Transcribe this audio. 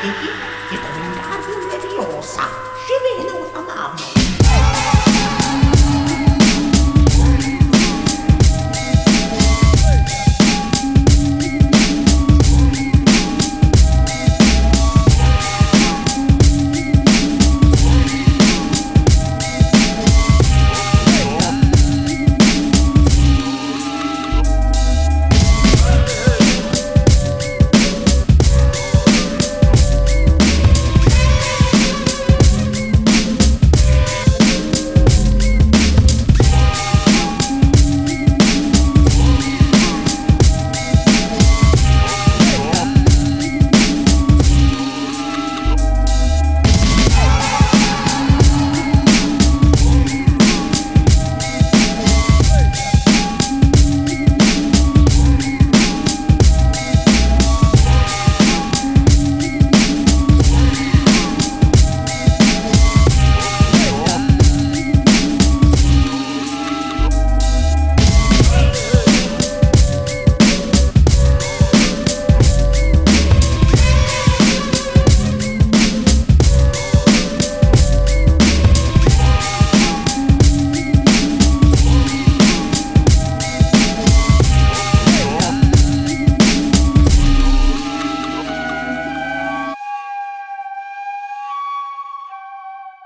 parte